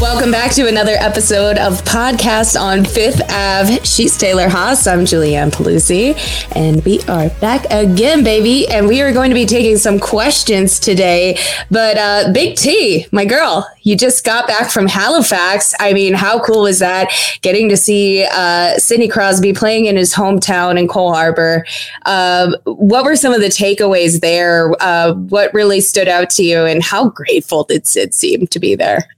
Welcome back to another episode of Podcast on Fifth Ave. She's Taylor Haase. I'm Julianne Pelusi. And we are back again, baby. And we are going to be taking some questions today. But uh, Big T, my girl, you just got back from Halifax. I mean, how cool was that? Getting to see uh, Sidney Crosby playing in his hometown in Cole Harbor. Um, what were some of the takeaways there? Uh, what really stood out to you? And how grateful did Sid seem to be there?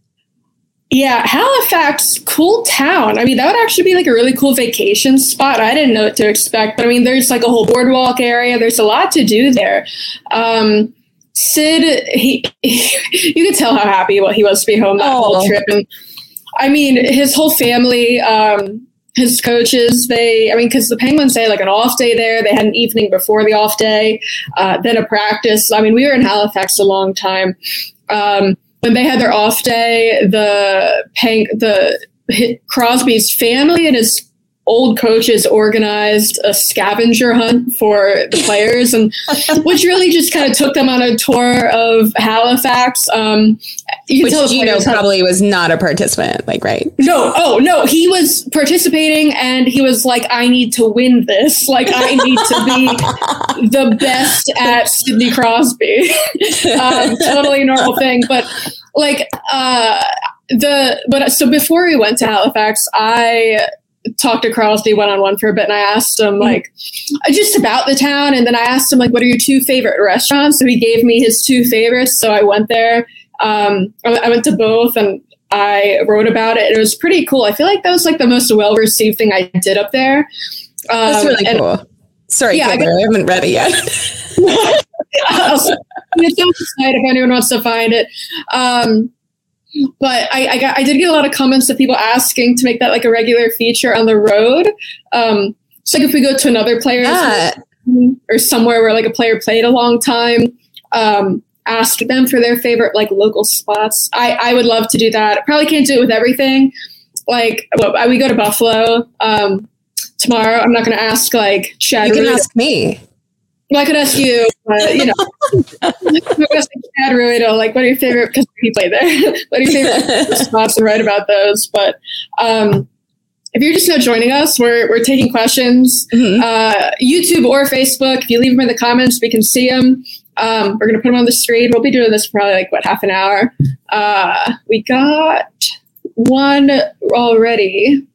Yeah, Halifax, cool town. I mean, that would actually be like a really cool vacation spot. I didn't know what to expect, but I mean, there's like a whole boardwalk area. There's a lot to do there. Um, Sid, he, you could tell how happy he was to be home that Oh. whole trip. And I mean, his whole family, um, his coaches, they, I mean, because the Penguins had like an off day there. They had an evening before the off day, uh, then a practice. I mean, we were in Halifax a long time. Um, when they had their off day, the Peng, the Crosby's family and his old coaches organized a scavenger hunt for the players, and which really just kind of took them on a tour of Halifax. Um, you Which tell Gino probably was not a participant, like right? no, oh no, he was participating and he was like, I need to win this. Like, I need to be the best at Sidney Crosby. um, totally normal thing. But like, uh, the, but so before we went to Halifax, I talked to Crosby one on one for a bit and I asked him like just about the town. And then I asked him like, what are your two favorite restaurants? So he gave me his two favorites. So I went there. Um, I, went to both and I wrote about it. It was pretty cool. I feel like that was like the most well received thing I did up there. Um, That's really and- cool. Sorry, Yeah, I I, haven't read it yet. I'll send it on the site if anyone wants to find it. Um, but I, I got I did get a lot of comments of people asking to make that like a regular feature on the road. Um, so like if we go to another player Yeah. or somewhere where like a player played a long time, um, ask them for their favorite like local spots. I, I would love to do that. I probably can't do it with everything. Like we go to Buffalo um, tomorrow. I'm not going to ask like Chad. you can Rudy- ask me. Well, I could ask you, uh, you know, I could ask Chad Ruhwedel, like, what are your favorite, because he played there, what are your favorite spots and write about those. But um, if you're just now joining us, we're, we're taking questions, Mhm. uh, YouTube or Facebook. If you leave them in the comments, we can see them. Um, we're going to put them on the screen. We'll be doing this for probably like, what, half an hour. Uh, we got one already.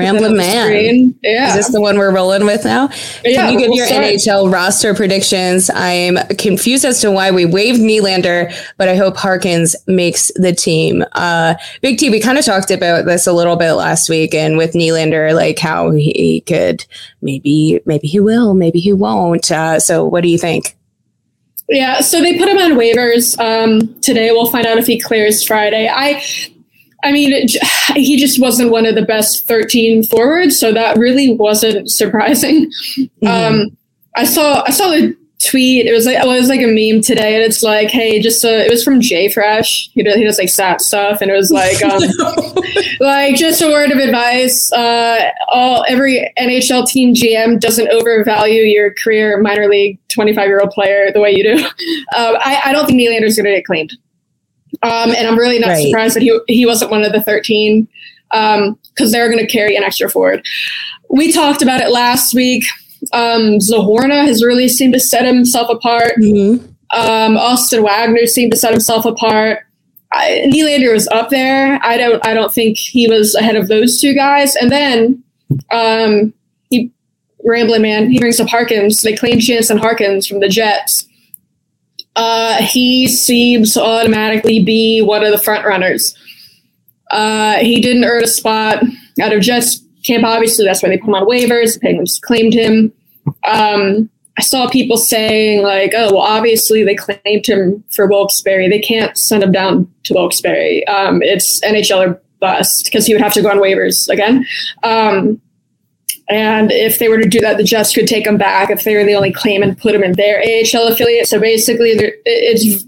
Ramblin' Man. Screen. Yeah. Is this the one we're rolling with now? Yeah, Can you give we'll your start. NHL roster predictions? I'm confused as to why we waived Nylander, but I hope Harkins makes the team. Uh, Big T, we kind of talked about this a little bit last week, and with Nylander, like how he could maybe, maybe he will, maybe he won't. Uh, so, what do you think? Yeah, so they put him on waivers um, today. We'll find out if he clears Friday. I I mean, it, he just wasn't one of the best 13 forwards, so that really wasn't surprising. Mm-hmm. Um, I saw I saw the tweet. It was like it was like a meme today, and it's like, hey, just uh, it was from JFresh. He does, he does like sat stuff, and it was like, um, like just a word of advice. Uh, all every NHL team GM doesn't overvalue your career minor league twenty five year old player the way you do. Um, I, I don't think Nylander's going to get claimed, um, and I'm really not right. surprised that he he wasn't one of the thirteen because um, they're going to carry an extra forward. We talked about it last week. Um, Zohorna has really seemed to set himself apart. Mm-hmm. Um, Austin Wagner seemed to set himself apart. I, Nylander was up there. I don't. I don't think he was ahead of those two guys. And then um, he rambling man. He brings up Harkins. They claim Jansen Harkins from the Jets. Uh, he seems to automatically be one of the front runners. Uh, he didn't earn a spot out of Jets camp. Obviously, that's why they put him on waivers. The Penguins claimed him. Um, I saw people saying like, "Oh, well, obviously they claimed him for Wilkes-Barre. They can't send him down to Wilkes-Barre. Um, it's NHL or bust because he would have to go on waivers again." Um, and if they were to do that, the Jets could take him back if they were the only claim and put him in their AHL affiliate. So basically, it's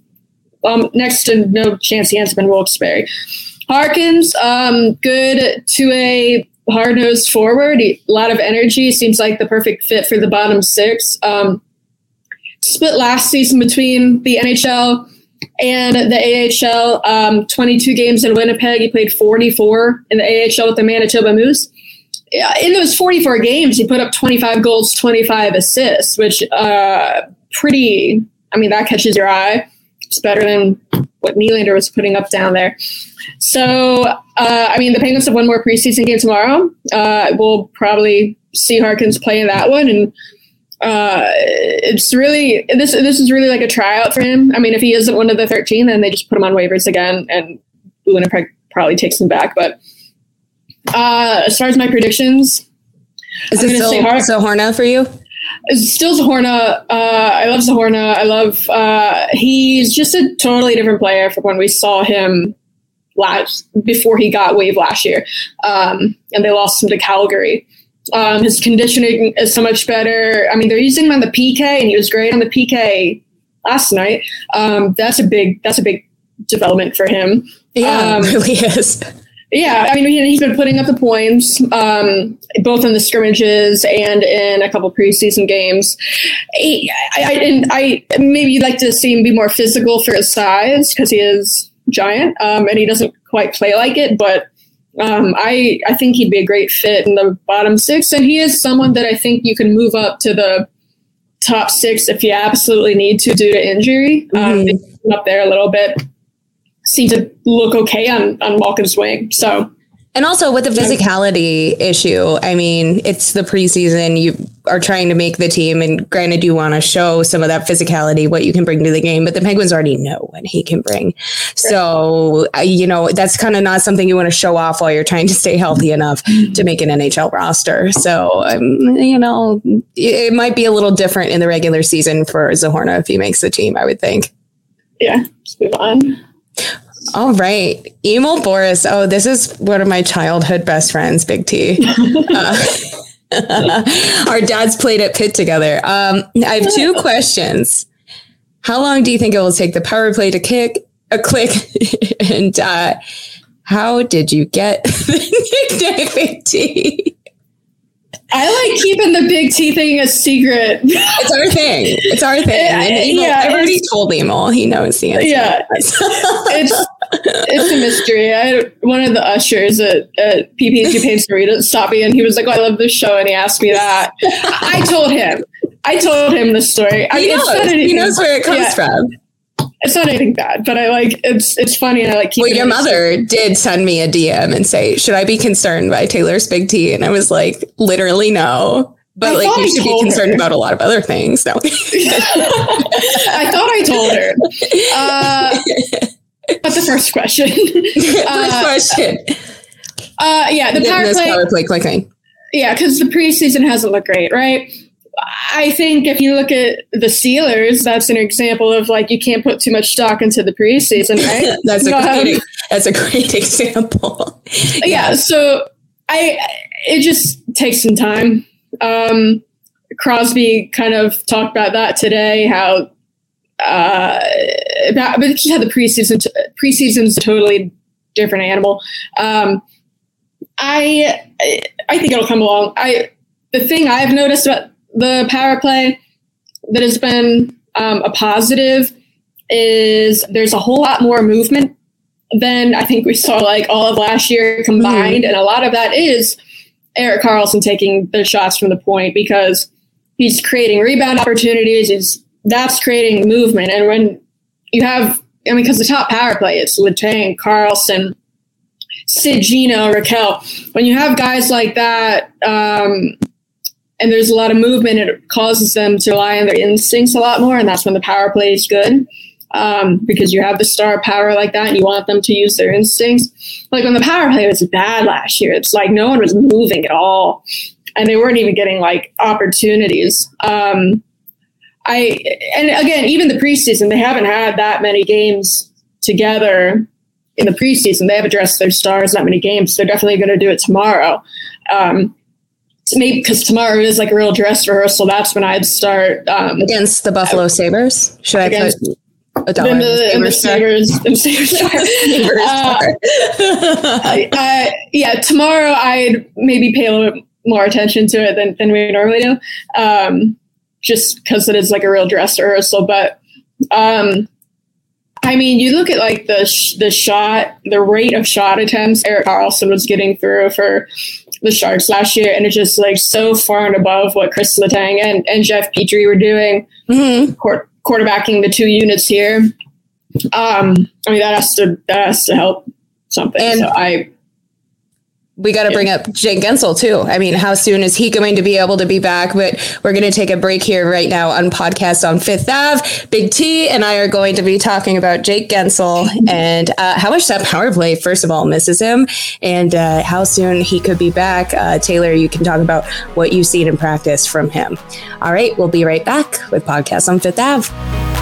um, next to no chance he ends up in Wilkes-Barre. Harkins, um, good to a hard nosed forward, a lot of energy. Seems like the perfect fit for the bottom six. Um, split last season between the NHL and the AHL. Um, 22 games in Winnipeg. He played 44 in the AHL with the Manitoba Moose. In those 44 games, he put up 25 goals, 25 assists, which uh, pretty. I mean, that catches your eye. It's better than what Nylander was putting up down there. So, uh, I mean, the Penguins have one more preseason game tomorrow. Uh, we'll probably see Harkins play in that one, and uh, it's really this. This is really like a tryout for him. I mean, if he isn't one of the thirteen, then they just put him on waivers again, and Winnipeg probably takes him back. But uh, as far as my predictions, is I'm it still Har- Zohorna for you? It's still Zohorna. Uh, I love Zohorna. I love. Uh, he's just a totally different player from when we saw him last before he got waived last year, um, and they lost him to Calgary. Um, his conditioning is so much better. I mean, they're using him on the PK, and he was great on the PK last night. Um, that's a big that's a big development for him. Yeah, um, it really is. Yeah, I mean, he's been putting up the points, um, both in the scrimmages and in a couple preseason games. I, I, and I maybe you'd like to see him be more physical for his size because he is giant, um, and he doesn't quite play like it. But um, I I think he'd be a great fit in the bottom six, and he is someone that I think you can move up to the top six if you absolutely need to due to injury. Um, mm-hmm. up there a little bit. Seem to look okay on on walk and swing. So and also with the physicality issue, I mean, it's the preseason. You are trying to make the team, and granted, you want to show some of that physicality, what you can bring to the game. But the Penguins already know what he can bring, so uh, you know that's kind of not something you want to show off while you're trying to stay healthy enough to make an NHL roster. So um, you know, it might be a little different in the regular season for Zohorna if he makes the team. I would think. Yeah, let's move on. All right. Emil Boris. Oh, this is one of my childhood best friends, Big T. uh, our dads played at Pitt together. Um, I have two questions. How long do you think it will take the power play to kick a click? and uh, how did you get the nickname Big T? I like keeping the big T thing a secret. It's our thing. It's our thing. And yeah, everybody told Emil. He knows the answer. Yeah, it's it's a mystery. I one of the ushers at, at PPG Paints Arena stopped me and he was like, oh, "I love this show," and he asked me that. I told him. I told him the story. He, I, knows. he knows where it comes yeah. from it's not anything bad, but I like it's it's funny and I like. Well, your mother did send me a DM and say, "Should I be concerned by Taylor's big T?" And I was like, literally no. But I like you should be concerned her. about a lot of other things. No. I thought I told her. Uh, but the first question. first uh, question. Uh, yeah, the power play, power play clicking. Yeah, because the preseason hasn't looked great, right? I think if you look at the Steelers, that's an example of like you can't put too much stock into the preseason, right? that's a competing, as a great example. yeah. yeah. So I, it just takes some time. Um, Crosby kind of talked about that today, how uh, about, but just had the preseason. Preseason's a totally different animal. Um, I I think it'll come along. I the thing I've noticed about the power play that has been um, a positive is there's a whole lot more movement than I think we saw like all of last year combined, mm. and a lot of that is Erik Karlsson taking the shots from the point because he's creating rebound opportunities. Is that's creating movement, and when you have, I mean, because the top power play is Letang, Karlsson, Sid, Gino, Rakell. When you have guys like that, um, and there's a lot of movement, it causes them to rely on their instincts a lot more, and that's when the power play is good. Um, because you have the star power like that and you want them to use their instincts. Like when the power play was bad last year, it's like no one was moving at all and they weren't even getting like opportunities. Um, I and again, even the preseason, they haven't had that many games together in the preseason. They have addressed their stars that many games. They're definitely going to do it tomorrow. Um, maybe because tomorrow is like a real dress rehearsal. That's when I'd start um, against the Buffalo Sabres. Should I put? A dollar in the, in the Sabres, in Sabres uh, uh, yeah, tomorrow I'd maybe pay a little bit more attention to it than, than we normally do, um, just because it is like a real dress rehearsal. But um, I mean, you look at like the sh- the shot, the rate of shot attempts Erik Karlsson was getting through for the Sharks last year, and it's just like so far and above what Chris Letang and, and Jeff Petry were doing, mm-hmm. Quarterbacking the two units here. Um, I mean, that has to that has to help something. And so I we got to bring up Jake Guentzel too. I mean, how soon is he going to be able to be back? But we're going to take a break here right now on podcast on Fifth Ave. Big T and I are going to be talking about Jake Guentzel and uh, how much that power play, first of all, misses him, and uh, how soon he could be back. Uh, Taylor, you can talk about what you've seen in practice from him. All right, we'll be right back with podcast on Fifth Ave.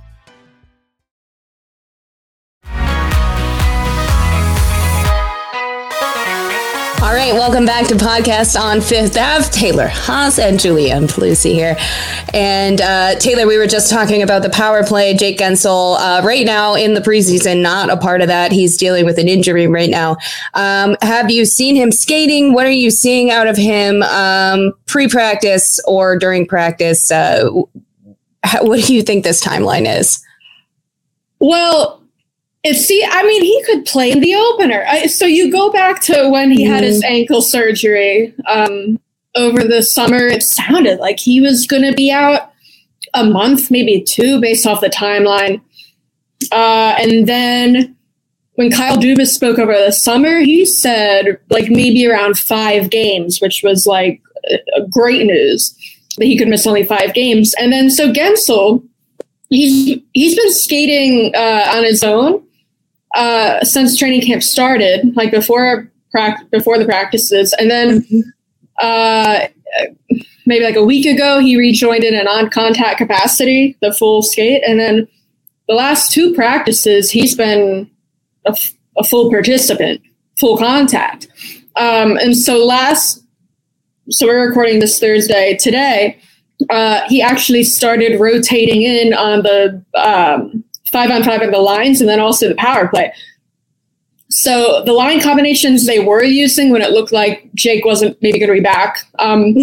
All right, welcome back to podcast on Fifth Ave. Taylor Haase and Julianne Pelusi here. And uh, Taylor, we were just talking about the power play. Jake Guentzel, uh, right now in the preseason, not a part of that. He's dealing with an injury right now. Um, have you seen him skating? What are you seeing out of him um, pre-practice or during practice? Uh, how, what do you think this timeline is? Well, it's see, I mean, he could play in the opener. I, so you go back to when he had his ankle surgery um, over the summer. It sounded like he was going to be out a month, maybe two, based off the timeline. Uh, and then when Kyle Dubas spoke over the summer, he said like maybe around five games, which was like uh, great news that he could miss only five games. And then so Guentzel, he's he's been skating uh, on his own uh, since training camp started, like before prac- before the practices, and then uh, maybe like a week ago he rejoined in a non-contact capacity, the full skate, and then the last two practices he's been a, f- a full participant, full contact. Um, and so last, so we're recording this Thursday. Today, uh, he actually started rotating in on the um, five on five of the lines and then also the power play. So the line combinations they were using when it looked like Jake wasn't maybe going to be back um,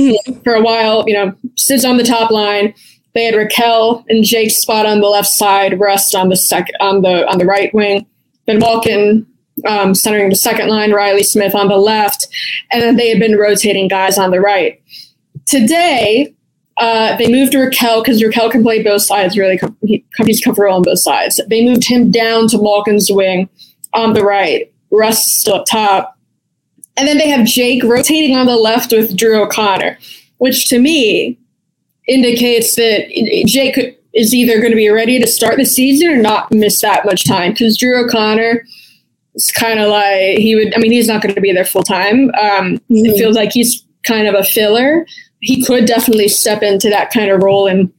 for a while, you know, Sid's on the top line. They had Rakell and Jake's spot on the left side, Rust on the second on the on the right wing. Then Malkin um, centering the second line, Reilly Smith on the left, and then they had been rotating guys on the right. Today, uh, they moved Rakell because Rakell can play both sides really. Com- he, he's comfortable on both sides. They moved him down to Malkin's wing on the right. Russ still up top. And then they have Jake rotating on the left with Drew O'Connor, which to me indicates that Jake is either going to be ready to start the season or not miss that much time because Drew O'Connor is kind of like he would. I mean, he's not going to be there full time. Um, mm-hmm. It feels like he's kind of a filler. He could definitely step into that kind of role and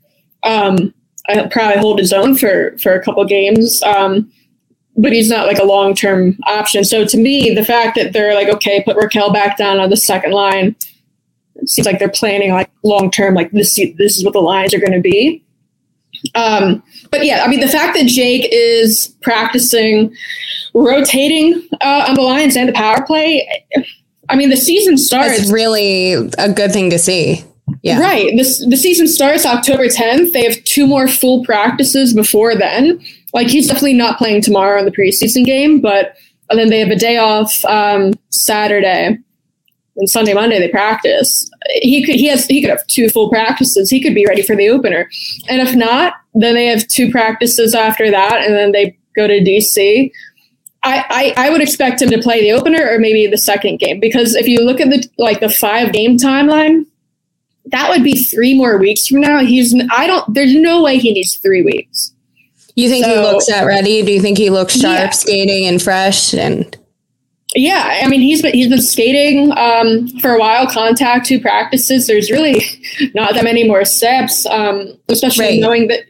um, probably hold his own for for a couple games. Um, but he's not like a long term option. So to me, the fact that they're like, okay, put Rakell back down on the second line it seems like they're planning like long term, like this this is what the lines are going to be. Um, but yeah, I mean the fact that Jake is practicing rotating uh, on the lines and the power play. I mean the season starts. It's really a good thing to see. Yeah. Right. This the season starts October 10th. They have two more full practices before then. Like he's definitely not playing tomorrow in the preseason game, but and then they have a day off um, Saturday and Sunday, Monday they practice. He could he has he could have two full practices. He could be ready for the opener. And if not, then they have two practices after that, and then they go to DC. I, I, I would expect him to play the opener or maybe the second game because if you look at the like the five game timeline, that would be three more weeks from now. He's I don't there's no way he needs three weeks. You think so, he looks that ready? Do you think he looks sharp, yeah. skating, and fresh? And yeah, I mean he's been he's been skating um, for a while. Contact two practices. There's really not that many more steps, um, especially right. knowing that.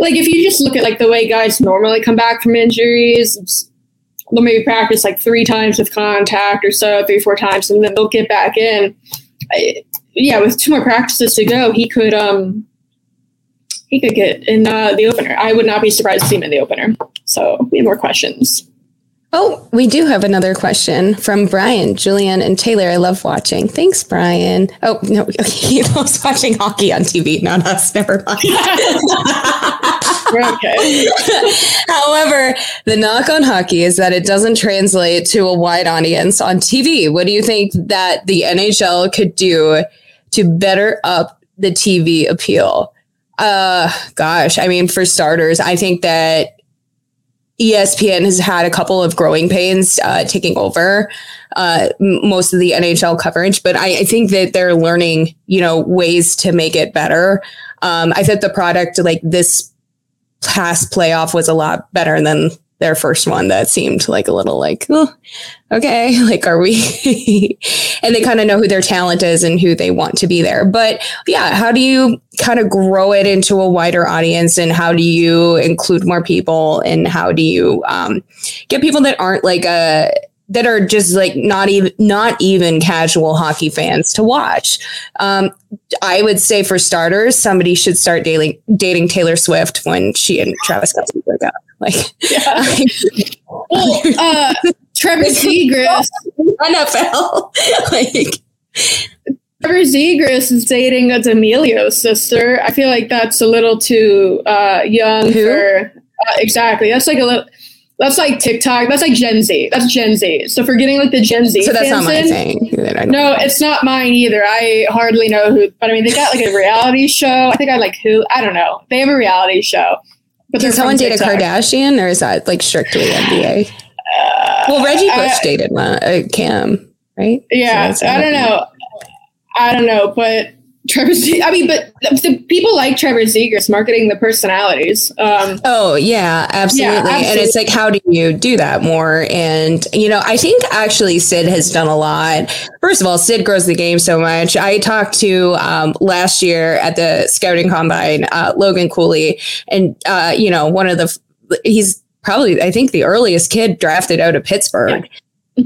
Like if you just look at like the way guys normally come back from injuries, they'll maybe practice like three times with contact or so, three four times, and then they'll get back in. I, yeah, with two more practices to go, he could um he could get in uh, the opener. I would not be surprised to see him in the opener. So we have more questions. Oh, we do have another question from Brian, Julian, and Taylor. I love watching. Thanks, Brian. Oh, no, he loves watching hockey on TV, not us. Never mind. okay. However, the knock on hockey is that it doesn't translate to a wide audience on TV. What do you think that the NHL could do to better up the TV appeal? Uh, gosh, I mean, for starters, I think that ESPN has had a couple of growing pains uh, taking over uh, most of the NHL coverage, but I, I, think that they're learning, you know, ways to make it better. Um, I think the product like this past playoff was a lot better than their first one that seemed like a little like, oh, okay, like, are we? and they kind of know who their talent is and who they want to be there. But yeah, how do you kind of grow it into a wider audience and how do you include more people and how do you um, get people that aren't like a, that are just like not even not even casual hockey fans to watch. Um, I would say for starters, somebody should start dating dating Taylor Swift when she and Travis Kelce broke up. Like, yeah. well, uh, Trevor Zegras, NFL, like. Trevor Zegras is dating a D'Amelio sister. I feel like that's a little too uh, young Who? for uh, exactly. That's like a little. That's like TikTok. That's like Gen Z. That's Gen Z. So for getting like the Gen Z, So that's not my in- thing. that I don't No, it's not mine either. I hardly know who, but I mean, they got like a reality show. I think I like who. I don't know. They have a reality show. But Can someone date a Kardashian, or is that like strictly NBA? well, Reggie Bush I- dated one, uh, Cam, right? Yeah, So I don't know. I don't know, but Trevor. Z- I mean, but the people like Trevor Zegras marketing the personalities. Um, Oh yeah, absolutely. And absolutely. it's like, how do you do that more? And you know, I think actually Sid has done a lot. First of all, Sid grows the game so much. I talked to um, last year at the scouting combine, uh, Logan Cooley, and uh, you know, one of the he's probably I think the earliest kid drafted out of Pittsburgh.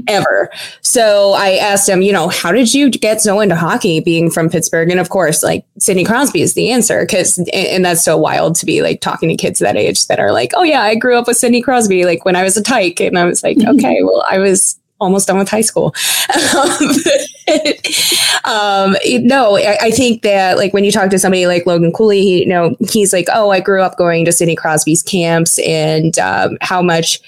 Ever. So I asked him, you know, how did you get so into hockey being from Pittsburgh? And of course, like Sidney Crosby is the answer because, and that's so wild to be like talking to kids that age that are like, oh yeah, I grew up with Sidney Crosby, like when I was a tyke. And I was like, okay, well, I was almost done with high school. um, no, I, I think that like when you talk to somebody like Logan Cooley, he, you know, he's like, oh, I grew up going to Sidney Crosby's camps and um, how much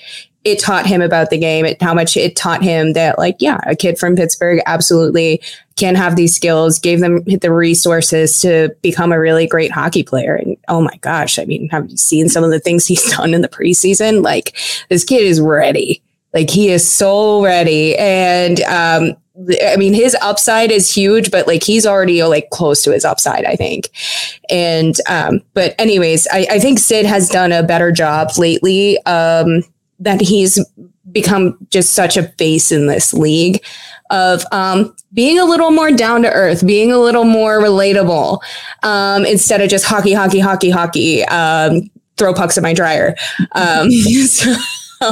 it taught him about the game, it, how much it taught him that, like, yeah, a kid from Pittsburgh absolutely can have these skills, gave them the resources to become a really great hockey player. And oh my gosh, I mean, have you seen some of the things he's done in the preseason? Like, this kid is ready. Like, he is so ready. And, um, I mean, his upside is huge, but like he's already like close to his upside, I think. And, um, but anyways, I, I think Sid has done a better job lately. Um, that he's become just such a face in this league of um, being a little more down to earth, being a little more relatable, um, instead of just hockey, hockey, hockey, hockey, um, throw pucks in my dryer. Um, so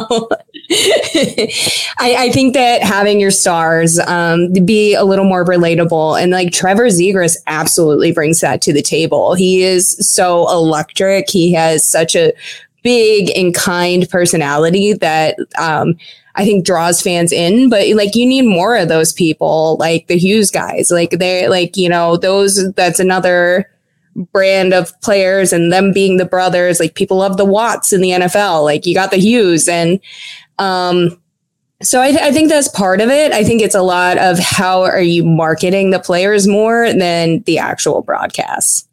I, I think that having your stars um, be a little more relatable and like Trevor Zegras absolutely brings that to the table. He is so electric. He has such a big and kind personality that um, I think draws fans in. But like you need more of those people, like the Hughes guys. Like they're like you know those. That's another brand of players and them being the brothers. Like people love the Watts in the NFL. Like you got the Hughes and. Um, so I, th- I think that's part of it. I think it's a lot of how are you marketing the players more than the actual broadcasts.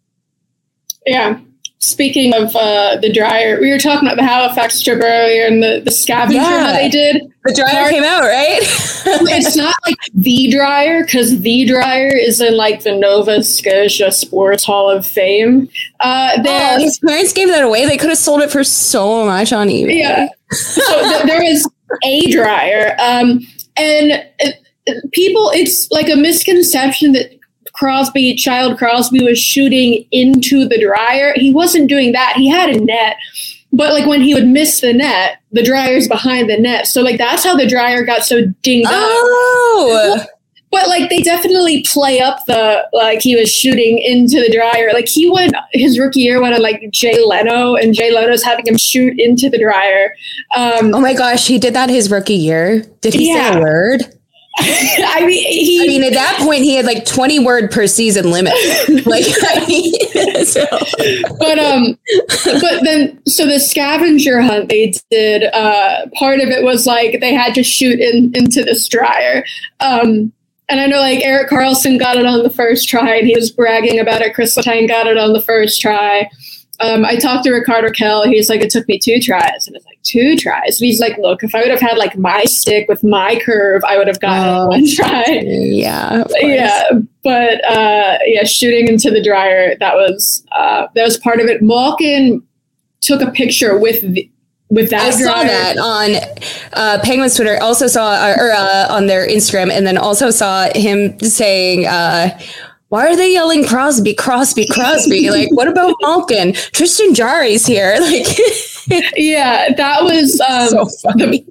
yeah. Speaking of uh, the dryer, we were talking about the Halifax strip earlier and the, the scavenger Yeah. that they did. The dryer came out, right? it's not like the dryer because the dryer is in like the Nova Scotia Sports Hall of Fame. Uh, Oh, his parents gave that away. They could have sold it for so much on eBay. yeah. So th- there is a dryer, um, and uh, people. It's like a misconception that Crosby, Child Crosby, was shooting into the dryer. He wasn't doing that. He had a net. But like when he would miss the net, the dryer's behind the net. So like that's how the dryer got so dinged up. Oh, But like they definitely play up the like he was shooting into the dryer. Like he went his rookie year went on like Jay Leno and Jay Leno's having him shoot into the dryer. Um oh my gosh, he did that his rookie year. Did he say a word? I mean he I mean, at that point, he had like 20 word per season limit. like, I mean, so- but um but then so the scavenger hunt they did uh part of it was like they had to shoot in into this dryer um and I know like Erik Karlsson got it on the first try and he was bragging about it. Chris Letang got it on the first try. Um, I talked to Rickard Rakell. He's like, it took me two tries. And it's like, two tries? And he's like, look, if I would have had like my stick with my curve, I would have gotten Oh. one try. yeah. Yeah, but uh, yeah, shooting into the dryer that was uh, that was part of it. Malkin took a picture with the, with that. I saw that on uh, Penguins Twitter. Also saw uh, or uh, on their Instagram, and then also saw him saying, uh, "Why are they yelling Crosby, Crosby, Crosby? like, what about Malkin? Tristan Jarry's here. Like, Yeah, that was um, so funny.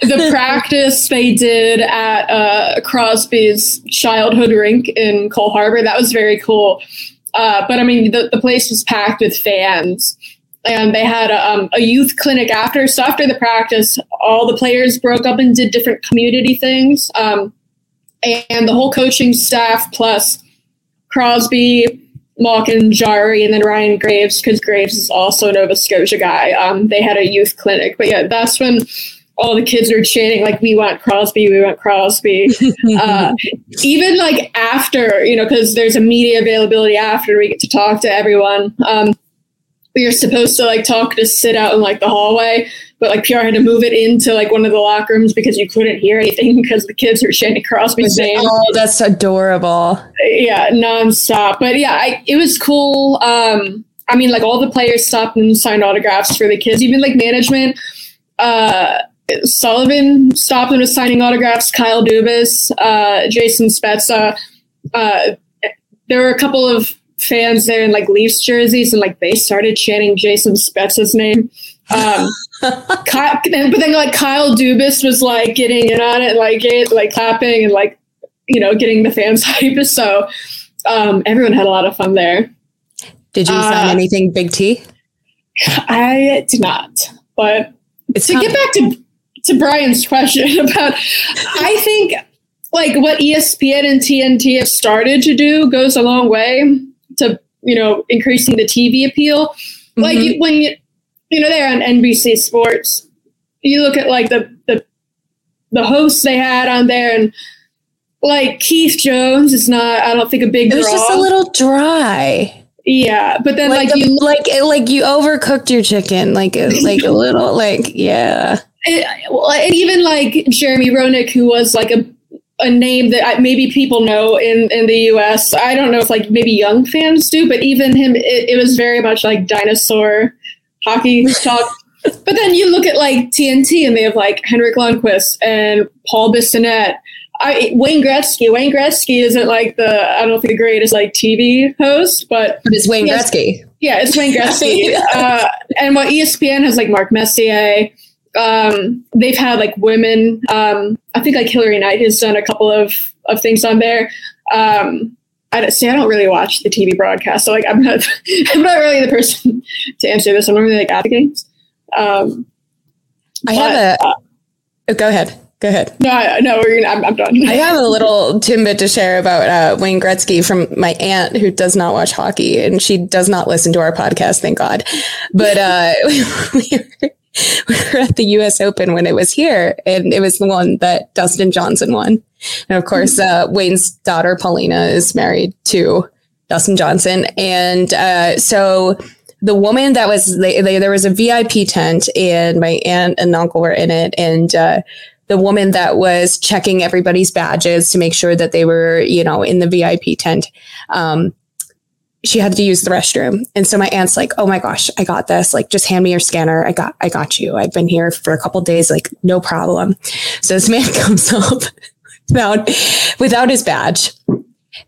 the practice they did at uh, Crosby's childhood rink in Cole Harbor. That was very cool. Uh, but I mean, the, the place was packed with fans. And they had a, um, a youth clinic after. So after the practice, all the players broke up and did different community things. Um, and the whole coaching staff plus Crosby, Malkin, Jarry, and then Ryan Graves because Graves is also a Nova Scotia guy. Um, they had a youth clinic, but yeah, that's when all the kids were chanting like we want crosby we want crosby. Uh, even like after you know because there's a media availability after we get to talk to everyone. Um, we were supposed to like talk to sit out in like the hallway but like PR had to move it into like one of the locker rooms because you couldn't hear anything because the kids were chanting Crosby's name. Oh, that's adorable. Yeah, nonstop. But yeah, I, it was cool. Um, I mean, like all the players stopped and signed autographs for the kids, even like management. Uh, Sullivan stopped and was signing autographs. Kyle Dubas, uh, Jason Spezza. Uh, there were a couple of fans there in like Leafs jerseys, and like they started chanting Jason Spezza's name. Um, Kyle, but then like Kyle Dubas was like getting in on it, like it, like clapping and like you know getting the fans hype. So um, everyone had a lot of fun there. Did you uh, sign anything Big T? I did not, but it's to get back to to Brian's question about, I think like what ESPN and TNT have started to do goes a long way to you know increasing the TV appeal. Mm-hmm. Like when you you know they're on NBC Sports, you look at like the the the hosts they had on there and like Keith Jones is not I don't think a big It was draw. just a little dry. Yeah, but then like, like you like like you overcooked your chicken, like like a little like yeah. It, well, and even like Jeremy Roenick, who was like a a name that maybe people know in in the U.S. I don't know if like maybe young fans do, but even him, it, it was very much like dinosaur hockey talk. but then you look at like TNT, and they have like Henrik Lundqvist and Paul Bissonnette. I, Wayne Gretzky. Wayne Gretzky isn't like the I don't think the greatest like TV host, but but it's Wayne Gretzky. Yeah, it's Wayne Gretzky. uh, and what ESPN has like Mark Messier um, they've had like women. Um, I think like Hilary Knight has done a couple of of things on there. Um, I don't, see. I don't really watch the TV broadcast, so like I'm not. I'm not really the person to answer this. I'm not really like at the games. Um, I have a. Uh, oh, go ahead. Go ahead. No, I, no, we're gonna, I'm, I'm done. I have a little tidbit to share about uh, Wayne Gretzky from my aunt who does not watch hockey and she does not listen to our podcast, thank God. But uh, we, were, we were at the US Open when it was here, and it was the one that Dustin Johnson won. And of course, uh, Wayne's daughter, Paulina, is married to Dustin Johnson. And uh, so the woman that was, they, they, there was a VIP tent, and my aunt and uncle were in it. And uh, the woman that was checking everybody's badges to make sure that they were, you know, in the VIP tent. Um, she had to use the restroom. And so my aunt's like, "Oh my gosh, I got this. Like just hand me your scanner. I got I got you. I've been here for a couple days like no problem." So this man comes up without without his badge.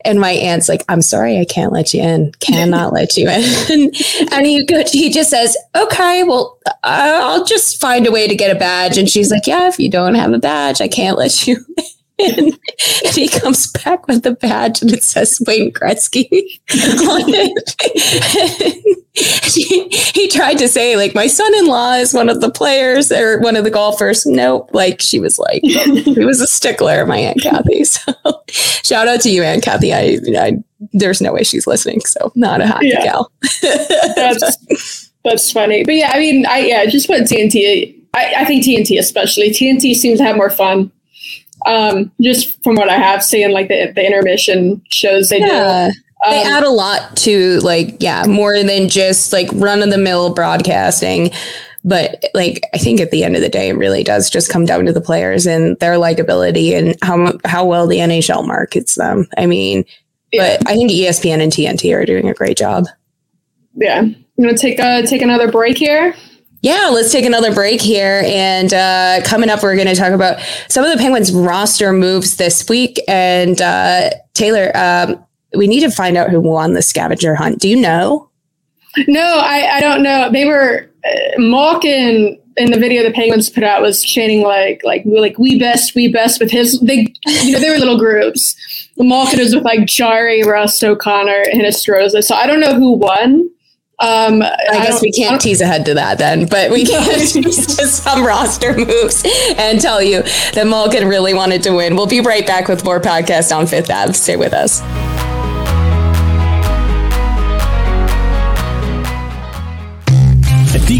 And my aunt's like, "I'm sorry, I can't let you in. Cannot let you in." and he he just says, "Okay, well, I'll just find a way to get a badge." And she's like, "Yeah, if you don't have a badge, I can't let you." In and, he comes back with a badge and it says Wayne Gretzky on it. he, he tried to say, like, my son in law is one of the players or one of the golfers. Nope. Like, she was like, he was a stickler, my Aunt Kathy. So shout out to you, Aunt Kathy. I, I there's no way she's listening. So not a hockey yeah. gal. that's, that's funny. But yeah, I mean, I, yeah, just put TNT. I, I think TNT especially. TNT seems to have more fun um, just from what I have seen, like the, the intermission shows they yeah. do. Um, they add a lot to like, yeah, more than just like run of the mill broadcasting. But like, I think at the end of the day, it really does just come down to the players and their likability and how how well the NHL markets them. I mean, yeah. but I think ESPN and TNT are doing a great job. Yeah, you want to take a take another break here? Yeah, let's take another break here. And uh, coming up, we're going to talk about some of the Penguins roster moves this week. And uh, Taylor, um, we need to find out who won the scavenger hunt. Do you know? No, I, I don't know. They were uh, Malkin in the video the Penguins put out was chanting like like like we best we best with his they you know they were little groups. Malkin was with like Jarry, Rust, O'Connor, and Hinostroza. So I don't know who won. Um, I, I guess we can't tease ahead to that then, but we can tease to some roster moves and tell you that Malkin really wanted to win. We'll be right back with more podcast on Fifth Ave. Stay with us.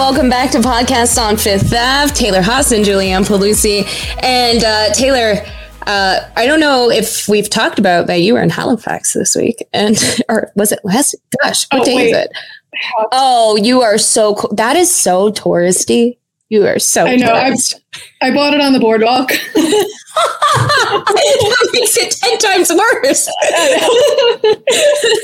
welcome back to podcast on Fifth Ave. Taylor Haase and Julianne Pelusi. And uh, Taylor, uh, I don't know if we've talked about that you were in Halifax this week, and or was it last? Gosh, what Oh, day wait. is it? Oh, you are so cool. That is so touristy. You are so. I know. I. I bought it on the boardwalk. that makes it ten times worse.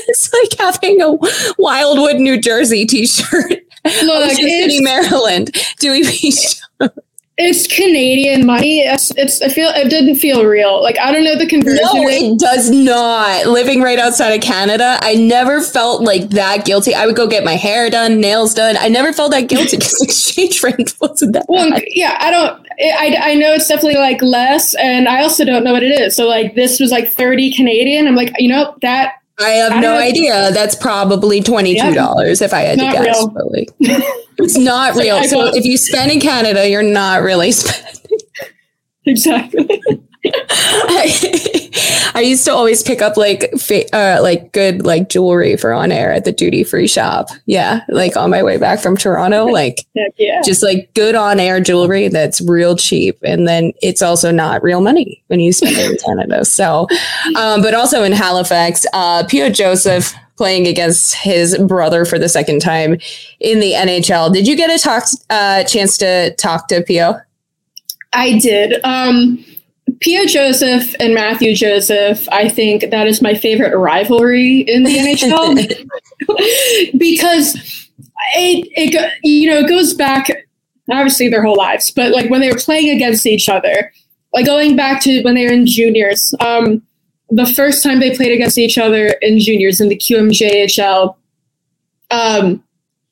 it's like having a Wildwood, New Jersey T-shirt. Look, City, it's- Maryland. Dewey Beach. It's Canadian money. It's, it's I feel it didn't feel real. Like I don't know the conversion No, rate. it does not. Living right outside of Canada, I never felt like that guilty. I would go get my hair done, nails done. I never felt that guilty because exchange rate wasn't that Well, bad. yeah, I don't. I, I know it's definitely like less, and I also don't know what it is. So like this was like thirty Canadian. I'm like, you know that. I have I no don't- idea. That's probably twenty two dollars if I had to guess. real. But like, it's not real. So if you spend in Canada, you're not really spending. Exactly. I, I used to always pick up like fa- uh, like good like jewelry for on air at the duty free shop. Yeah, like on my way back from Toronto, like yeah. just like good on air jewelry that's real cheap, and then it's also not real money when you spend it in Canada. So, um, but also in Halifax, uh, P.O. Joseph playing against his brother for the second time in the NHL. Did you get a talk uh, chance to talk to P.O.? I did. Um, P.O. Joseph and Mathieu Joseph, I think that is my favorite rivalry in the NHL because it, it you know it goes back obviously their whole lives, but like when they were playing against each other, like going back to when they were in juniors, um, the first time they played against each other in juniors in the QMJHL, um,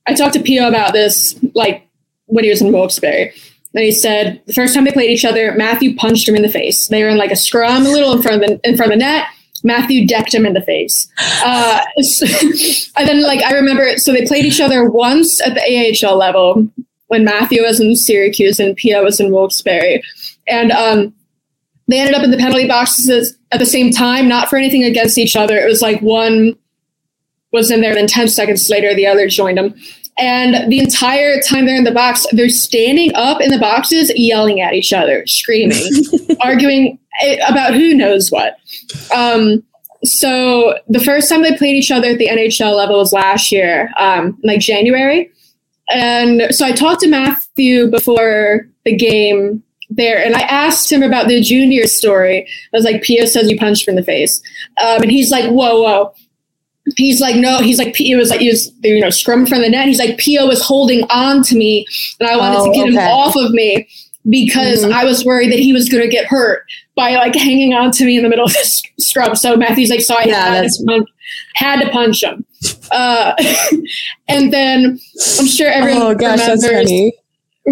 I talked to P.O. about this like when he was in Wilkes-Barre. And he said the first time they played each other, Mathieu punched him in the face. They were in like a scrum, a little in front of the in front of the net. Mathieu decked him in the face. Uh, and then like I remember, so they played each other once at the AHL level when Mathieu was in Syracuse and P.O. was in Wilkes-Barre, and um, they ended up in the penalty boxes at the same time, not for anything against each other. It was like one was in there, and then 10 seconds later, the other joined them. And the entire time they're in the box, they're standing up in the boxes, yelling at each other, screaming, arguing eh, about who knows what. Um, so the first time they played each other at the NHL level was last year, um, like January. And so I talked to Mathieu before the game there, and I asked him about the junior story. I was like, P.O. says you punched him in the face. Um, and he's like, whoa, whoa. He's like, no, he's like, it was like, he was, you know, scrum from the net. He's like, P.O. was holding on to me, and I wanted Oh, to get him off of me because Mhm. I was worried that he was going to get hurt by like hanging on to me in the middle of the s- scrum. So Mathieu's like, so I Yeah, had, to punch, had to punch him. Uh, and then I'm sure everyone Oh gosh, that's remembers funny.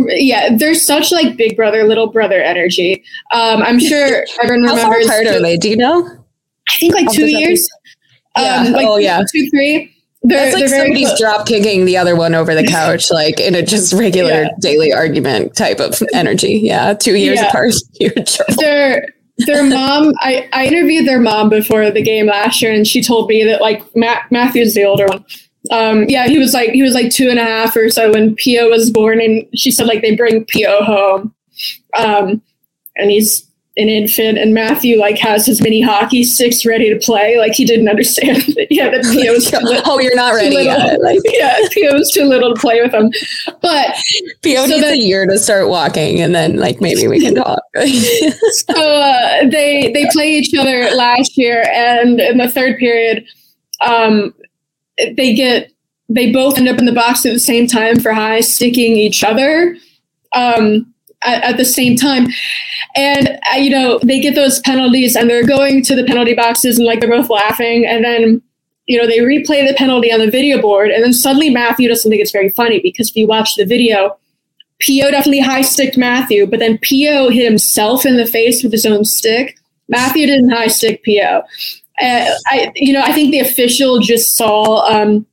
yeah, there's such like big brother, little brother energy. Um, I'm sure everyone remembers. How far apart are they? Do you know? I think like two years. Yeah. Um, like oh yeah. two, three. They're, That's like very somebody's close. drop kicking the other one over the couch, like in a just regular Yeah. daily argument type of energy. Yeah, two years Yeah. apart. You're in trouble. their their mom I, I interviewed their mom before the game last year and she told me that like Matt, mathieu's the older one um yeah he was like he was like two and a half or so when p.o. was born and she said like they bring p.o. home um and he's an infant and mathieu like has his mini hockey sticks ready to play like he didn't understand that yeah that p.o. was too li- Oh, you're not ready yet. Like yeah p.o. was too little to play with him but P.O. so needs a year to start walking, and then like maybe we can talk. so uh, they they play each other last year, and in the third period, um, they get they both end up in the box at the same time for high sticking each other um, at, at the same time. And uh, you know they get those penalties, and they're going to the penalty boxes, and like they're both laughing, and then you know they replay the penalty on the video board, and then suddenly Mathieu does something that's very funny because if you watch the video, P.O. definitely high sticked Mathieu, but then P.O. hit himself in the face with his own stick. Mathieu didn't high stick Pio. Uh, I, you know, I think the official just saw um,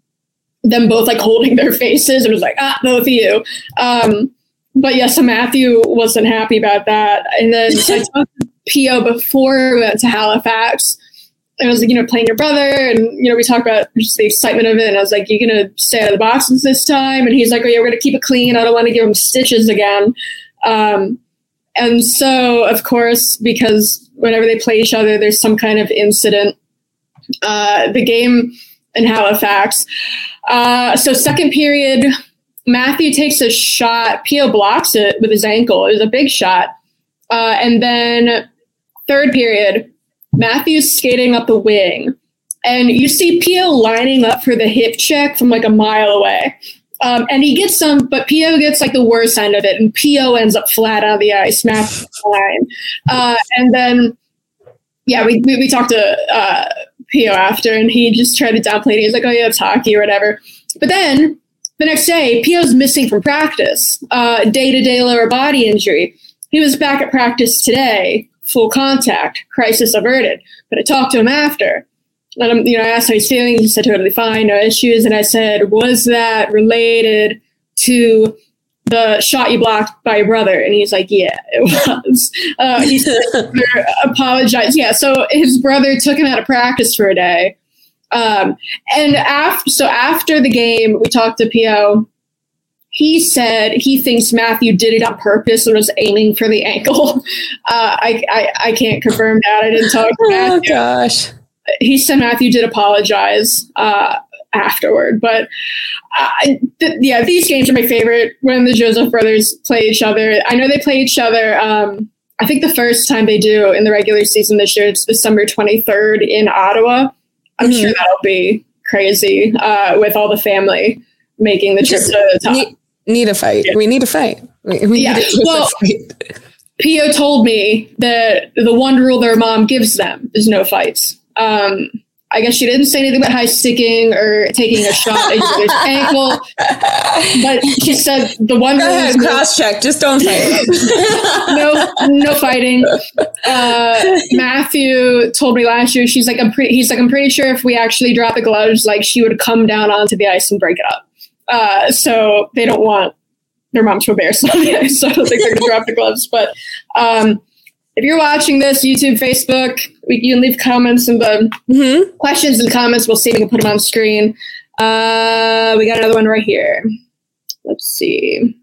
them both like holding their faces and was like, ah, both of you. Um, but yeah, so Mathieu wasn't happy about that. And then I talked to P.O. before we went to Halifax. I was like, you know, playing your brother, and you know, we talked about just the excitement of it. And I was like, "You're gonna stay out of the boxes this time?" And he's like, "Oh yeah, we're gonna keep it clean. I don't want to give him stitches again." Um, and so, of course, because whenever they play each other, there's some kind of incident. Uh, the game in Halifax. Uh, so, second period, Mathieu takes a shot. P.O. blocks it with his ankle. It was a big shot. Uh, and then, third period, Mathieu's skating up the wing. And you see P.O. lining up for the hip check from like a mile away. Um, and he gets some, but P.O. gets like the worst end of it, and P.O. ends up flat on the ice, Mathieu's fine. Uh, and then, yeah, we, we, we talked to uh, P.O. after, and he just tried to downplay it. He was like, oh, yeah, it's hockey or whatever. But then the next day, P.O.'s missing from practice, day to day lower body injury. He was back at practice today, full contact, crisis averted. But I talked to him after. And I'm, you know, I asked how he's feeling. He said totally fine, no issues. And I said, was that related to the shot you blocked by your brother? And he's like, yeah, it was. Uh, he said, apologize. Yeah, so his brother took him out of practice for a day. Um, and after, so after the game, we talked to Pio. He said he thinks Mathieu did it on purpose and was aiming for the ankle. Uh, I, I I can't confirm that. I didn't talk to oh gosh. he said Mathieu did apologize uh, afterward. But uh, th- yeah, these games are my favorite when the Joseph brothers play each other. I know they play each other. Um, I think the first time they do in the regular season this year, it's December 23rd in Ottawa. I'm sure that'll be crazy uh, with all the family making the trip Just to the top. Need, need a fight. We need a fight. We, we Yeah, need a well- fight. P.O. told me that the one rule their mom gives them is no fights. Um, I guess she didn't say anything about high sticking or taking a shot at brother's ankle, but she said the one Go ahead, is no, cross check. Just don't fight. no, no fighting. Uh, Mathieu told me last year. She's like, I'm pretty. He's like, I'm pretty sure if we actually drop the gloves, like she would come down onto the ice and break it up. Uh, so they don't want their mom to embarrass them on the ice. So I don't think they're gonna drop the gloves. But um, if you're watching this, YouTube, Facebook, we, you can leave comments and the questions and comments. We'll see if we can put them on screen. Uh, we got another one right here. Let's see.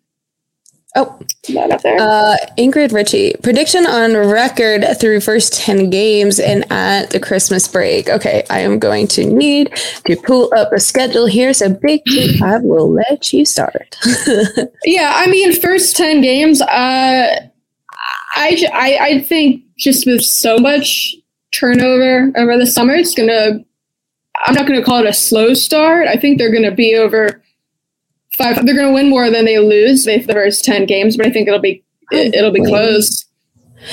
Oh, that up there. Uh, Ingrid Ritchie, prediction on record through first 10 games and at the Christmas break. Okay, I am going to need to pull up a schedule here. So, Big Kate, I will let you start. Yeah, I mean, first ten games. Uh, I, I I think just with so much turnover over the summer, it's gonna. I'm not gonna call it a slow start. I think they're gonna be over five. They're gonna win more than they lose they the first ten games, but I think it'll be it, it'll be close.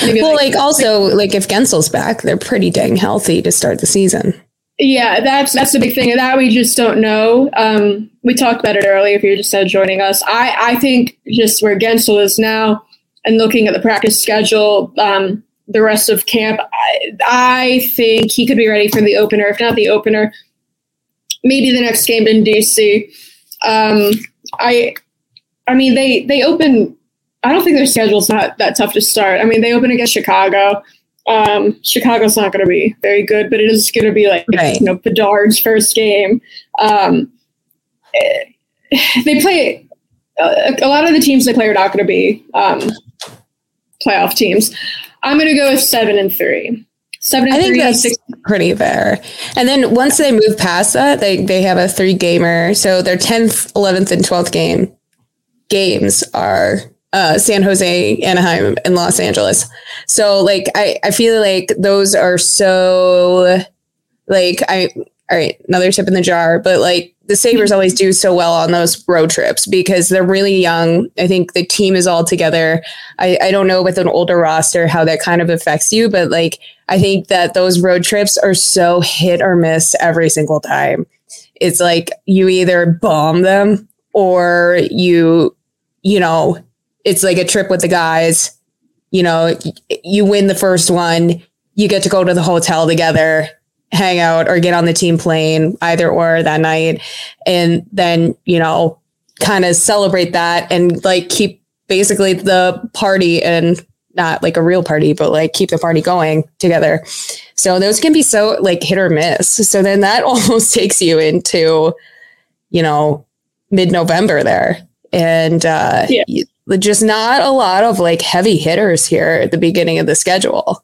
Maybe well, like, also, like, if Guentzel's back, they're pretty dang healthy to start the season. Yeah, that's that's the big thing. That we just don't know. Um, we talked about it earlier. If you're just joining us, I I think just where Guentzel is now, and looking at the practice schedule, um, the rest of camp. I, I think he could be ready for the opener. If not the opener, maybe the next game in DC. Um, I, I mean, they they open. I don't think their schedule's not that tough to start. I mean, they open against Chicago. Um, Chicago's not going to be very good, but it is going to be like Right. you know Bedard's first game. Um, eh, they play a, a lot of the teams they play are not going to be um, playoff teams. I'm going to go with seven and three. Seven and I think three. that's six, pretty fair. And then once they move past that, they, they have a three gamer. So their 10th, 11th, and 12th game games are uh, San Jose, Anaheim, and Los Angeles. So like I, I feel like those are so like I all right, another tip in the jar, but like the Sabres always do so well on those road trips because they're really young. I think the team is all together. I, I don't know with an older roster how that kind of affects you, but like I think that those road trips are so hit or miss every single time. It's like you either bomb them or you, you know, it's like a trip with the guys. You know, you win the first one, you get to go to the hotel together, hang out, or get on the team plane, either or that night. And then, you know, kind of celebrate that and like keep basically the party and not like a real party, but like keep the party going together. So those can be so like hit or miss. So then that almost takes you into, you know, mid November there. And uh, Yeah. just not a lot of like heavy hitters here at the beginning of the schedule.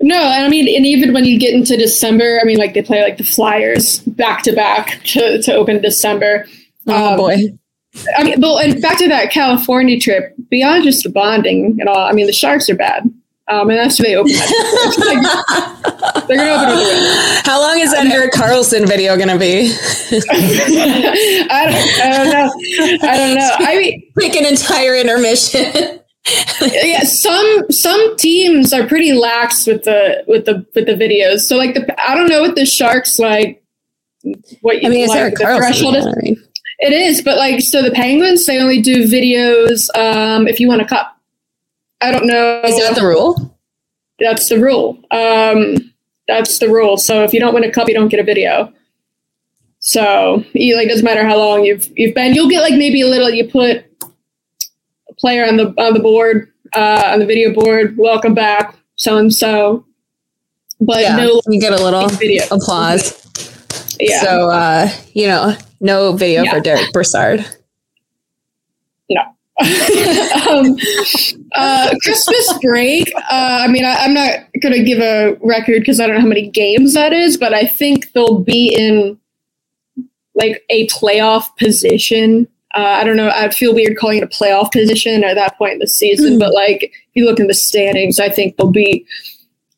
No, and I mean, and even when you get into December, I mean, like they play like the Flyers back to back to to open December. Oh Um, boy. I mean, well, and back to that California trip. Beyond just the bonding and all, I mean, the Sharks are bad, um, and that's who they open. That. They're gonna open with. How long is that Erik Karlsson video going to be? I don't, I don't know. I don't know. I mean, like an entire intermission. Yeah, some some teams are pretty lax with the with the with the videos. So like the I don't know what the Sharks like. What you I mean, like, Erik the Karlsson. threshold is. know what I mean? It is, but like so the Penguins they only do videos um, if you want a cup. I don't know. Is that the rule? That's the rule. Um, that's the rule. So if you don't win a cup, you don't get a video. So you, like doesn't matter how long you've you've been, you'll get like maybe a little. You put a player on the on the board uh, on the video board. Welcome back, so and so. But Yeah, no, you get a little video. applause. Yeah. So, uh, you know, no video Yeah. for Derick Brassard. No. um, uh, Christmas break. Uh, I mean, I, I'm not going to give a record because I don't know how many games that is, but I think they'll be in like a playoff position. Uh, I don't know. I'd feel weird calling it a playoff position at that point in the season, but like if you look in the standings, I think they'll be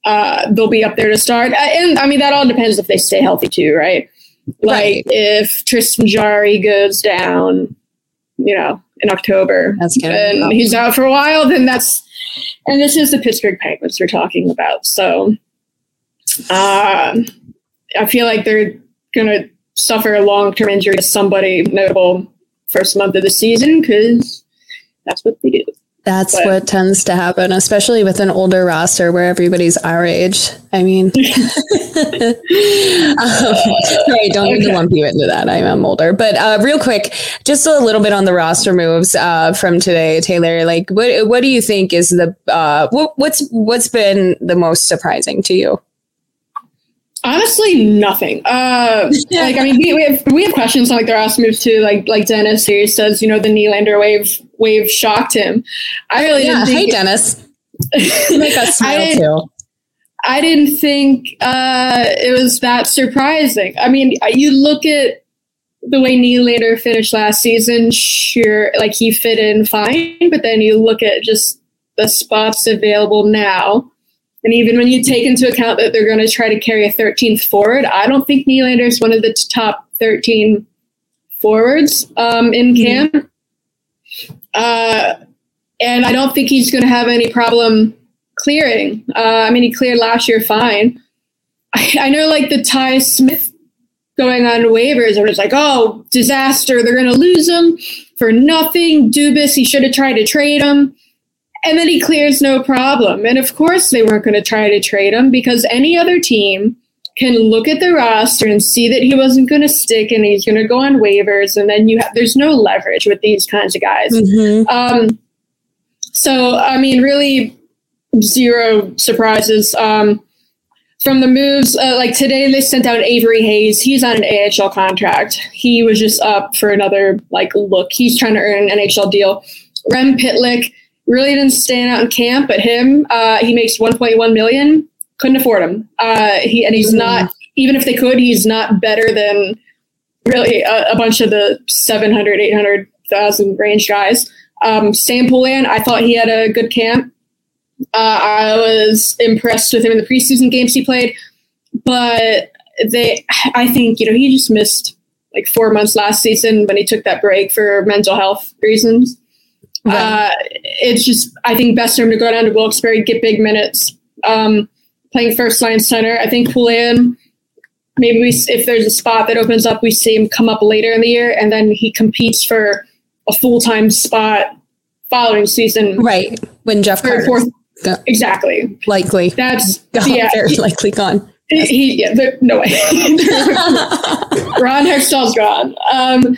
uh, they'll be up there to start. Uh, And I mean, that all depends if they stay healthy too, right? Like Right. if Tristan Jarry goes down, you know, in October, That's gonna and he's out for a while, then that's and this is the Pittsburgh Penguins we're talking about. So um, I feel like they're gonna suffer a long term injury to somebody notable first month of the season because that's what they do. That's But- what tends to happen, especially with an older roster where everybody's our age. I mean, um, sorry, don't need to lump you into that. I am older, but uh, real quick, just a little bit on the roster moves uh, from today, Taylor. Like, what what do you think is the uh, what, what's what's been the most surprising to you? Honestly, nothing. Uh, like I mean, we, we have we have questions on like their ass moves too. Like like Dennis here says, you know, the Nylander wave wave shocked him. I really Yeah, didn't Think hey think Dennis, make us I smile didn't- too. I didn't think uh, it was that surprising. I mean, you look at the way Nylander finished last season. Sure, like he fit in fine, but then you look at just the spots available now, and even when you take into account that they're going to try to carry a 13th forward, I don't think Nylander is one of the top 13 forwards um, in camp. Uh, and I don't think he's going to have any problem clearing. Uh, I mean, he cleared last year fine. I, I know, like the Ty Smith going on waivers, and it's like, oh, disaster! They're going to lose him for nothing. Dubas, he should have tried to trade him. And then he clears no problem. And of course, they weren't going to try to trade him because any other team can look at the roster and see that he wasn't going to stick and he's going to go on waivers. And then you have, there's no leverage with these kinds of guys. Mm-hmm. Um, so, I mean, really zero surprises. Um, from the moves, uh, like today they sent out Avery Hayes. He's on an AHL contract. He was just up for another like look. He's trying to earn an NHL deal. Rem Pitlick really didn't stand out in camp, but him, uh, he makes 1.1 million. Couldn't afford him. Uh, he and he's not even if they could, he's not better than really a, a bunch of the 700, 800,000 range guys. Um, Sam Poulin, I thought he had a good camp. Uh, I was impressed with him in the preseason games he played, but they, I think, you know, he just missed like four months last season when he took that break for mental health reasons. Uh, it's just, I think, best for him to go down to Wilkes-Barre, get big minutes, um, playing first line center. I think Poulin, maybe we, if there's a spot that opens up, we see him come up later in the year, and then he competes for a full time spot following season. Right when Jeff third, fourth, go- likely. likely That's gone, yeah. very he- likely gone. he, yeah, there, no way. Ron Hextall's gone. Um,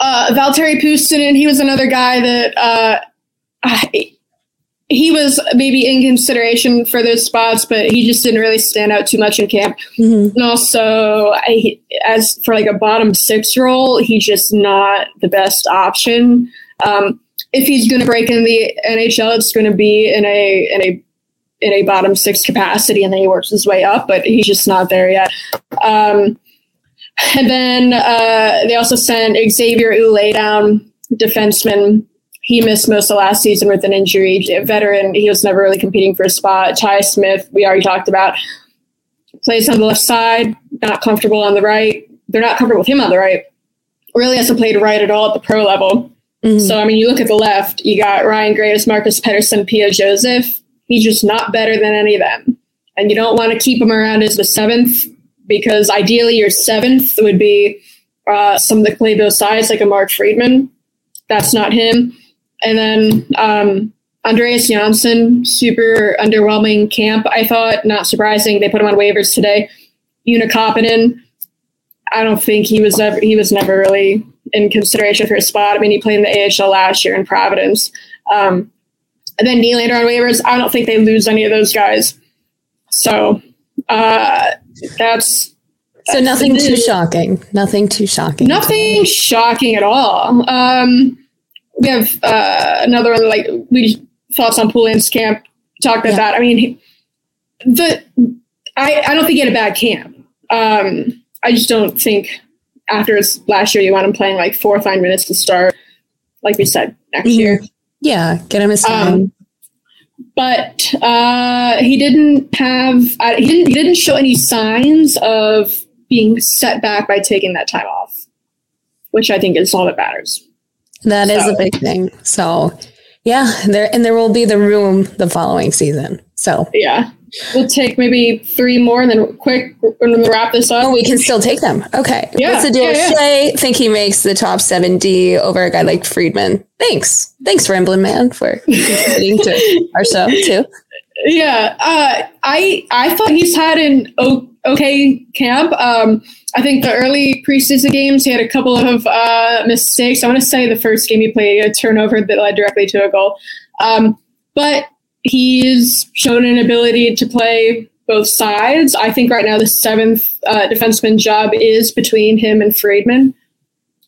uh, Valtteri Puustinen, he was another guy that uh, I- he was maybe in consideration for those spots, but he just didn't really stand out too much in camp. And also, I, as for like a bottom six role, he's just not the best option. Um, if he's going to break in the NHL, it's going to be in a in a in a bottom six capacity, and then he works his way up. But he's just not there yet. Um, and then uh, they also sent Xavier Ouellet down, defenseman. He missed most of last season with an injury. A veteran, he was never really competing for a spot. Ty Smith, we already talked about, plays on the left side, not comfortable on the right. They're not comfortable with him on the right. Really hasn't played right at all at the pro level. So, I mean, you look at the left, you got Ryan Graves, Marcus Pettersson, P.O. Joseph. He's just not better than any of them. And you don't want to keep him around as the seventh because ideally your seventh would be uh, some of the playbill size, like a Mark Friedman. That's not him. And then um, Andreas Janssen, super underwhelming camp. I thought, not surprising. They put him on waivers today. Joona Koppanen. I don't think he was ever he was never really in consideration for a spot. I mean, he played in the AHL last year in Providence. Um, and then Nylander on waivers. I don't think they lose any of those guys. So uh, that's So nothing too shocking. Nothing too shocking. nothing shocking at all. Um, we have uh, another like we thoughts on Poulin's camp. Talked about that. I mean, the I I don't think he had a bad camp. Um, I just don't think after his last year you want him playing like four or five minutes to start. Like we said next year. Yeah, get him his time. Um, but uh, he didn't have uh, he didn't he didn't show any signs of being set back by taking that time off, which I think is all that matters. That is So- a big thing. So, yeah, there and there will be the room the following season. So, Yeah, we'll take maybe three more and then quick and wrap this up. oh, we can still take them. Okay. Yeah, What's the deal? yeah, yeah. Think he makes the top 70 over a guy like Friedman. Thanks. Thanks, Ramblin' Man, for contributing to our show, too. Yeah, uh, I I thought he's had an okay camp. Um, I think the early preseason games he had a couple of uh, mistakes. I want to say the first game he played a turnover that led directly to a goal, um, but he's shown an ability to play both sides. I think right now the seventh uh, defenseman job is between him and Friedman.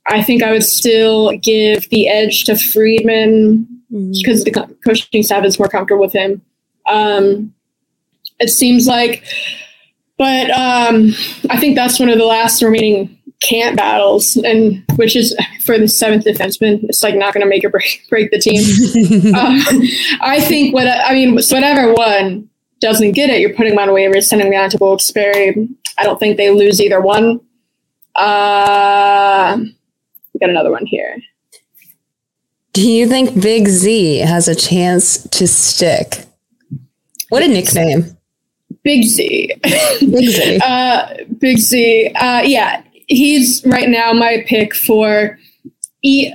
I think I would still give the edge to Friedman because the coaching staff is more comfortable with him. Um, it seems like, but um, I think that's one of the last remaining camp battles, and which is for the seventh defenseman. It's like not going to make or break, break the team. uh, I think what I mean, so whatever one doesn't get it, you're putting them on waivers, sending them on to Wilkes-Barre. I don't think they lose either one. Uh, we got another one here. Do you think Big Z has a chance to stick? What a nickname. Big Z. Big Z. uh, Big Z. Uh, yeah, he's right now my pick for. He,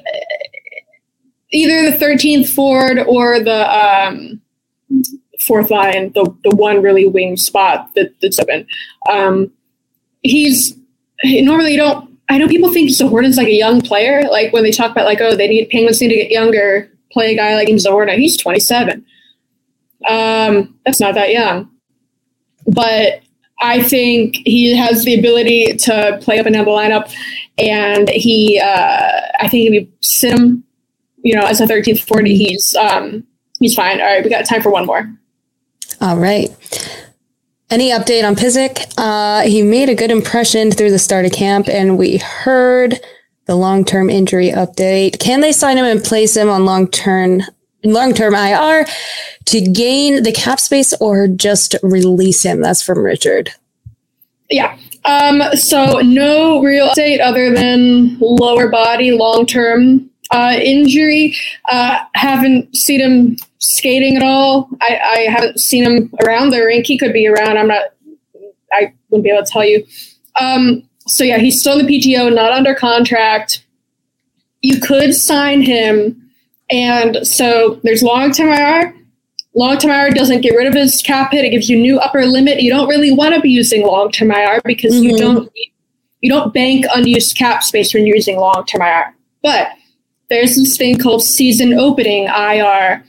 either the 13th forward or the um, fourth line, the the one really wing spot that, that's open. Um, he's normally you don't. I know people think Zohorna's like a young player. Like when they talk about like, oh, they need Penguins need to get younger. Play a guy like Zohorna. He's 27. Um, that's not that young, but I think he has the ability to play up and down the lineup, and he. Uh, I think if you sit him, you know, as a 13th 40, he's um, he's fine. All right, we got time for one more. All right. Any update on Pysyk? Uh, he made a good impression through the start of camp, and we heard the long term injury update. Can they sign him and place him on long term long term IR to gain the cap space, or just release him? That's from Richard. Yeah. Um, so no real update other than lower body long term uh, injury. Uh, haven't seen him skating at all. I, I haven't seen him around the rink. He could be around. I'm not. I wouldn't be able to tell you. Um, so yeah, he's still in the PTO, not under contract. You could sign him, and so there's long term IR. Long term IR doesn't get rid of his cap hit. It gives you new upper limit. You don't really want to be using long term IR because mm-hmm. you don't you don't bank unused cap space when you're using long term IR. But there's this thing called season opening IR,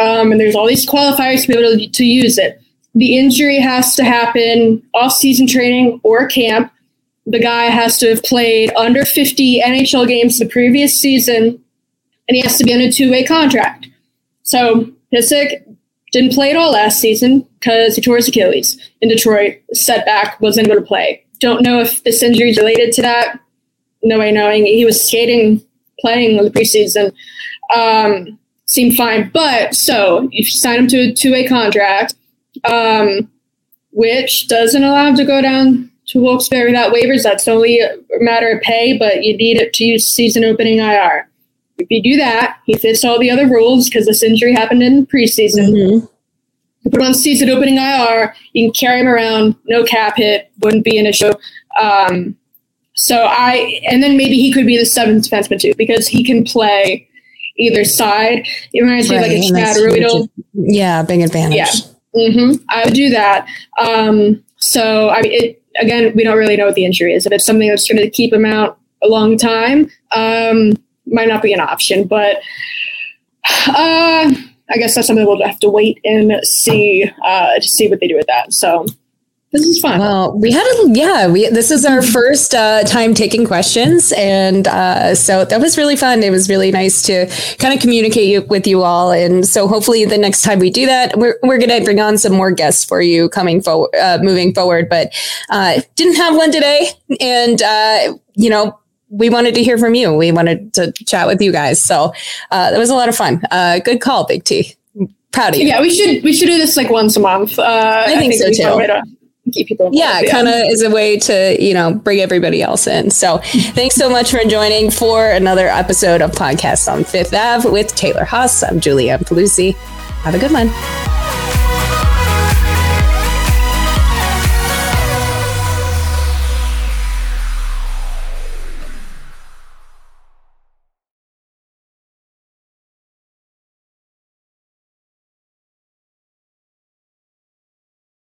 um, and there's all these qualifiers to be able to, to use it. The injury has to happen off season training or camp. The guy has to have played under 50 NHL games the previous season, and he has to be on a two way contract. So Pysyk didn't play at all last season because he tore his Achilles in Detroit. Setback, wasn't able to play. Don't know if this injury is related to that. No way knowing. He was skating playing in the preseason um, seemed fine. But so if you sign him to a two way contract, um, which doesn't allow him to go down to Wilkes-Barre without waivers, that's only a matter of pay, but you need it to use season opening IR. If you do that, he fits all the other rules because this injury happened in preseason. Mm-hmm. You put him on season opening IR, you can carry him around, no cap hit, wouldn't be an issue. Um, so I, and then maybe he could be the seventh defenseman too, because he can play either side. It reminds me right, like a Chad Ruhwedel. Yeah, big advantage. Yeah. Mm-hmm. I would do that. Um, so I mean, it, again, we don't really know what the injury is. If it's something that's going to keep him out a long time, um, might not be an option. But uh, I guess that's something we'll have to wait and see uh, to see what they do with that. So this is fun. Well, we had a yeah. We this is our first uh, time taking questions, and uh, so that was really fun. It was really nice to kind of communicate with you all, and so hopefully the next time we do that, we're we're gonna bring on some more guests for you coming forward, uh, moving forward. But uh, didn't have one today, and uh, you know we wanted to hear from you. We wanted to chat with you guys, so uh, that was a lot of fun. good call, Big T. Proud of you. Yeah, we should we should do this like once a month. I think, I think so too keep people yeah kind of is a way to you know bring everybody else in so thanks so much for joining for another episode of podcast on fifth ave with taylor haase i'm julianne pelusi have a good one